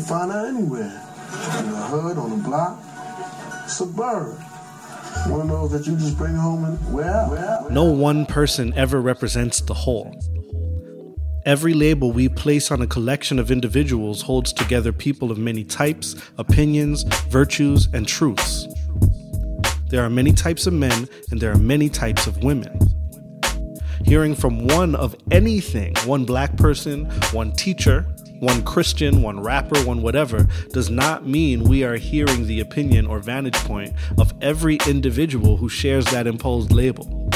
can find her anywhere. In the hood, on the block. It's a bird. One of those that you just bring home and? Where? No one person ever represents the whole. Every label we place on a collection of individuals holds together people of many types, opinions, virtues, and truths. There are many types of men and there are many types of women. Hearing from one of anything, one black person, one teacher, one Christian, one rapper, one whatever, does not mean we are hearing the opinion or vantage point of every individual who shares that imposed label.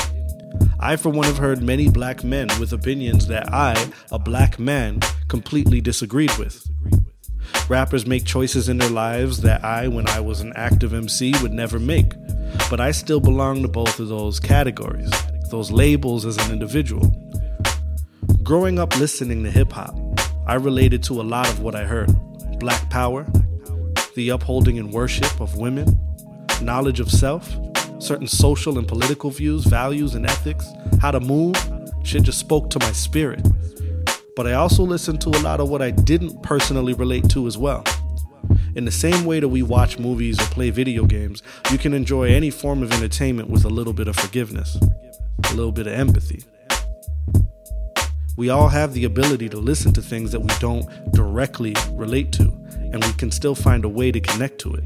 I, for one, have heard many black men with opinions that I, a black man, completely disagreed with. Rappers make choices in their lives that I, when I was an active MC, would never make. But I still belong to both of those categories, those labels as an individual. Growing up listening to hip hop, I related to a lot of what I heard black power, the upholding and worship of women, knowledge of self, certain social and political views, values, and ethics, how to move. Shit just spoke to my spirit. But I also listened to a lot of what I didn't personally relate to as well. In the same way that we watch movies or play video games, you can enjoy any form of entertainment with a little bit of forgiveness, a little bit of empathy. We all have the ability to listen to things that we don't directly relate to, and we can still find a way to connect to it.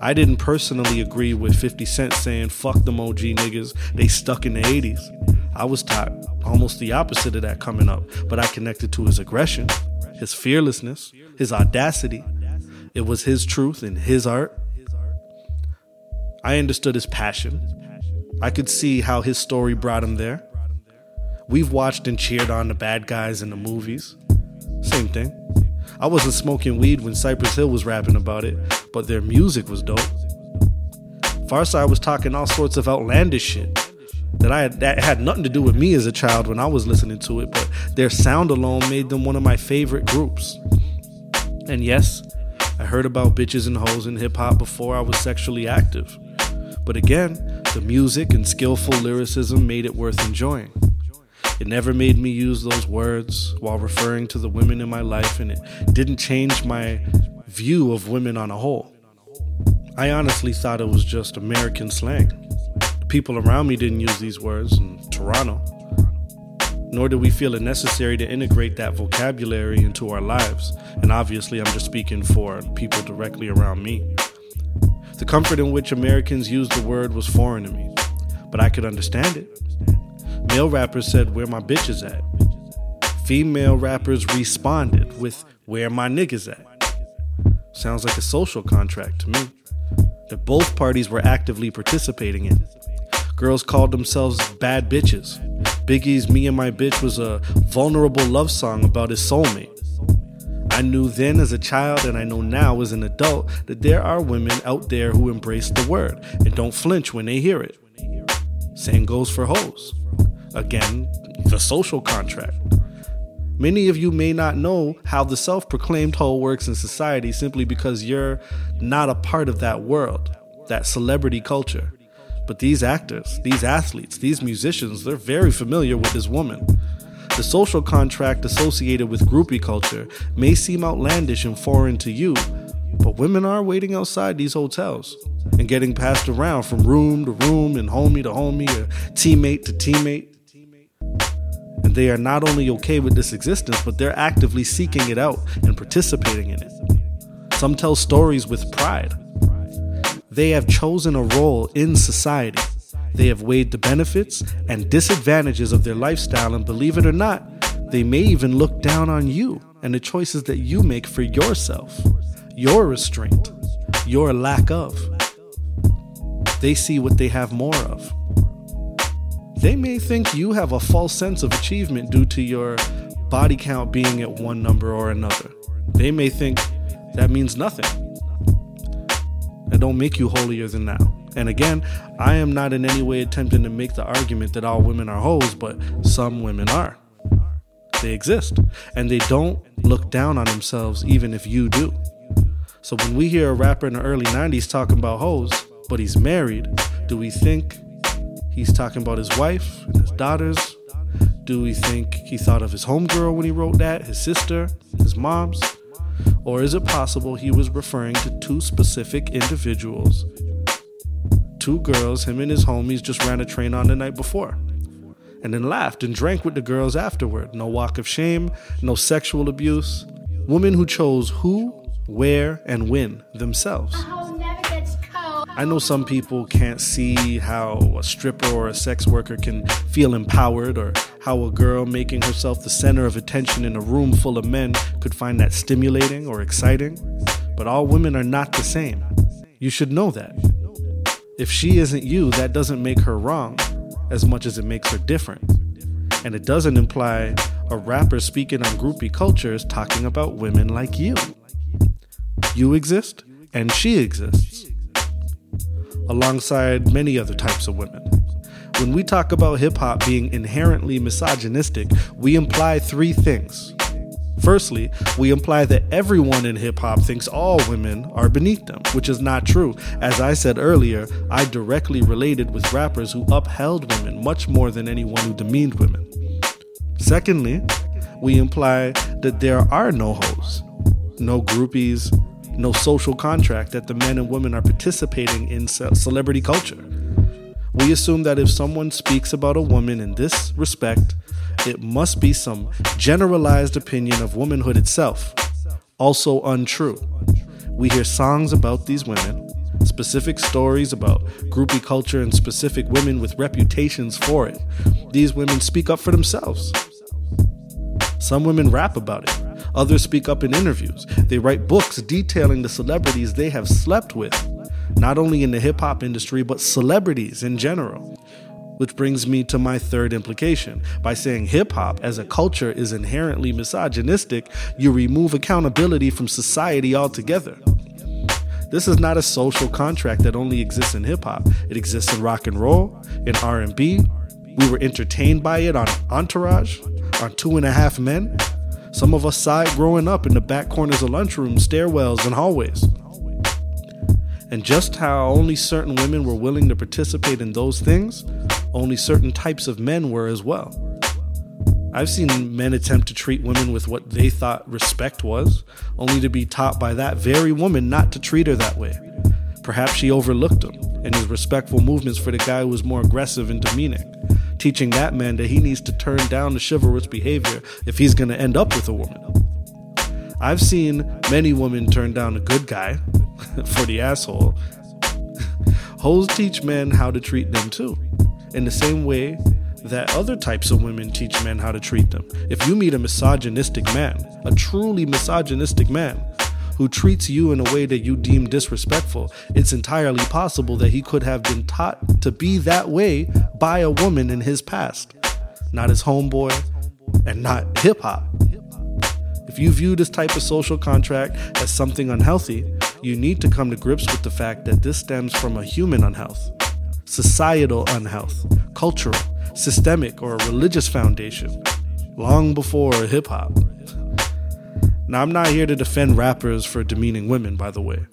I didn't personally agree with 50 Cent saying, fuck them OG niggas, they stuck in the 80s. I was taught almost the opposite of that coming up, but I connected to his aggression, his fearlessness, his audacity. It was his truth and his art. I understood his passion. I could see how his story brought him there. We've watched and cheered on the bad guys in the movies. Same thing. I wasn't smoking weed when Cypress Hill was rapping about it, but their music was dope. Pharcyde was talking all sorts of outlandish shit that I had, that had nothing to do with me as a child when I was listening to it, but their sound alone made them one of my favorite groups. And yes, I heard about bitches and hoes in hip hop before I was sexually active. But again, the music and skillful lyricism made it worth enjoying. It never made me use those words while referring to the women in my life, and it didn't change my view of women on a whole. I honestly thought it was just American slang. The people around me didn't use these words in Toronto, nor did we feel it necessary to integrate that vocabulary into our lives. And obviously, I'm just speaking for people directly around me. The comfort in which Americans used the word was foreign to me, but I could understand it. Male rappers said, Where my bitches at? Female rappers responded with, Where my niggas at? Sounds like a social contract to me that both parties were actively participating in. Girls called themselves bad bitches. Biggie's Me and My Bitch was a vulnerable love song about his soulmate. I knew then as a child, and I know now as an adult, that there are women out there who embrace the word and don't flinch when they hear it. Same goes for hoes. Again, the social contract. Many of you may not know how the self proclaimed whole works in society simply because you're not a part of that world, that celebrity culture. But these actors, these athletes, these musicians, they're very familiar with this woman. The social contract associated with groupie culture may seem outlandish and foreign to you, but women are waiting outside these hotels and getting passed around from room to room and homie to homie or teammate to teammate. And they are not only okay with this existence, but they're actively seeking it out and participating in it. Some tell stories with pride. They have chosen a role in society. They have weighed the benefits and disadvantages of their lifestyle, and believe it or not, they may even look down on you and the choices that you make for yourself, your restraint, your lack of. They see what they have more of. They may think you have a false sense of achievement due to your body count being at one number or another. They may think that means nothing. That don't make you holier than thou. And again, I am not in any way attempting to make the argument that all women are hoes, but some women are. They exist. And they don't look down on themselves even if you do. So when we hear a rapper in the early 90s talking about hoes, but he's married, do we think he's talking about his wife and his daughters? Do we think he thought of his homegirl when he wrote that, his sister, his mom's? Or is it possible he was referring to two specific individuals? Two girls, him and his homies just ran a train on the night before. And then laughed and drank with the girls afterward. No walk of shame, no sexual abuse. Women who chose who, where, and when themselves. I know some people can't see how a stripper or a sex worker can feel empowered, or how a girl making herself the center of attention in a room full of men could find that stimulating or exciting. But all women are not the same. You should know that. If she isn't you, that doesn't make her wrong as much as it makes her different. And it doesn't imply a rapper speaking on groupie culture is talking about women like you. You exist, and she exists alongside many other types of women. When we talk about hip hop being inherently misogynistic, we imply three things. Firstly, we imply that everyone in hip hop thinks all women are beneath them, which is not true. As I said earlier, I directly related with rappers who upheld women much more than anyone who demeaned women. Secondly, we imply that there are no hoes, no groupies, no social contract that the men and women are participating in celebrity culture. We assume that if someone speaks about a woman in this respect, it must be some generalized opinion of womanhood itself. Also untrue. We hear songs about these women, specific stories about groupie culture and specific women with reputations for it. These women speak up for themselves. Some women rap about it. Others speak up in interviews. They write books detailing the celebrities they have slept with, not only in the hip hop industry, but celebrities in general. Which brings me to my third implication. By saying hip hop as a culture is inherently misogynistic, you remove accountability from society altogether. This is not a social contract that only exists in hip hop. It exists in rock and roll, in R&B. We were entertained by it on Entourage, on Two and a Half Men, some of us it growing up in the back corners of lunchrooms, stairwells, and hallways. And just how only certain women were willing to participate in those things, only certain types of men were as well. I've seen men attempt to treat women with what they thought respect was, only to be taught by that very woman not to treat her that way. Perhaps she overlooked him and his respectful movements for the guy who was more aggressive and demeaning teaching that man that he needs to turn down the chivalrous behavior if he's going to end up with a woman. I've seen many women turn down a good guy for the asshole. Hoes teach men how to treat them too, in the same way that other types of women teach men how to treat them. If you meet a misogynistic man, a truly misogynistic man, who treats you in a way that you deem disrespectful, it's entirely possible that he could have been taught to be that way by a woman in his past, not his homeboy and not hip hop. If you view this type of social contract as something unhealthy, you need to come to grips with the fact that this stems from a human unhealth, societal unhealth, cultural, systemic, or religious foundation, long before hip hop. Now, I'm not here to defend rappers for demeaning women, by the way.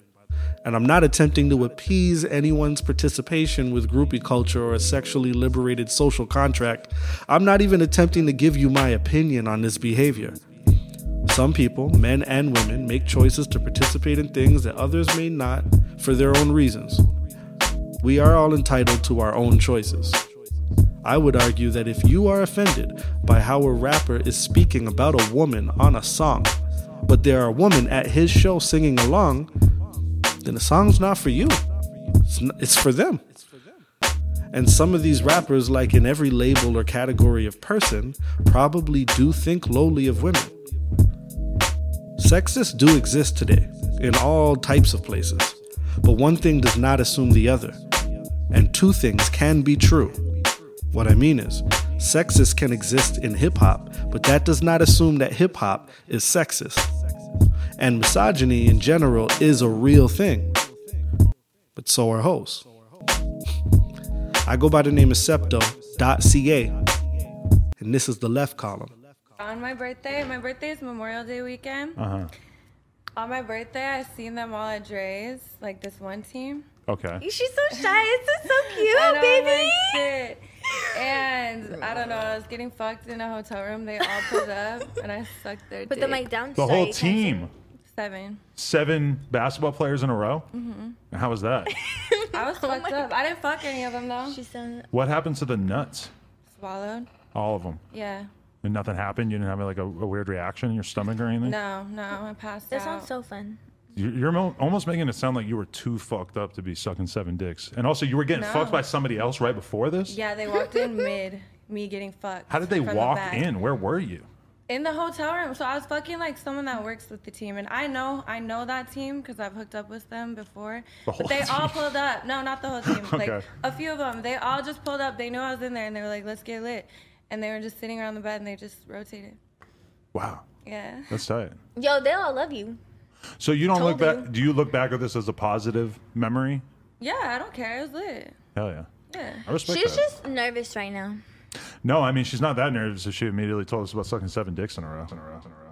And I'm not attempting to appease anyone's participation with groupie culture or a sexually liberated social contract. I'm not even attempting to give you my opinion on this behavior. Some people, men and women, make choices to participate in things that others may not for their own reasons. We are all entitled to our own choices. I would argue that if you are offended by how a rapper is speaking about a woman on a song, but there are women at his show singing along, then the song's not for you. It's, not, it's for them. And some of these rappers, like in every label or category of person, probably do think lowly of women. Sexists do exist today in all types of places, but one thing does not assume the other. And two things can be true. What I mean is, sexist can exist in hip hop, but that does not assume that hip hop is sexist. And misogyny in general is a real thing, but so are hoes. I go by the name of Septo.ca, and this is the left column. On my birthday, my birthday is Memorial Day weekend. Uh-huh. On my birthday, I seen them all at Dre's, like this one team. Okay. She's so shy. It's so cute, I know, baby. like, shit. And I don't know, I was getting fucked in a hotel room. They all pulled up, and I sucked their Put dick. the mic down. The whole you can't team. Seven. Seven basketball players in a row. Mm-hmm. How was that? I was fucked up. I didn't fuck any of them though. She said, what happened to the nuts? Swallowed. All of them. Yeah. And nothing happened. You didn't have like a, a weird reaction in your stomach or anything. No, no, I passed "That out. sounds so fun." You- You're mo- almost making it sound like you were too fucked up to be sucking seven dicks. And also, you were getting No. fucked by somebody else right before this. yeah, they walked in mid me getting fucked. How did they from the walk back. in? Where were you? In the hotel room. So I was fucking like someone that works with the team, and I know I know that team because I've hooked up with them before. The whole but they all pulled up. No, not the whole team. Okay. Like a few of them. They all just pulled up. They knew I was in there, and they were like, "Let's get lit," and they were just sitting around the bed, and they just rotated. Wow, Yeah. that's tight. Yo, they all love you. So you don't look back. you. Do you look back at this as a positive memory? Yeah, I don't care. It was lit. Hell yeah, Yeah. I respect She's that. just nervous right now. No, I mean she's not that nervous. If she immediately told us about sucking seven dicks in a row. In a row. In a row.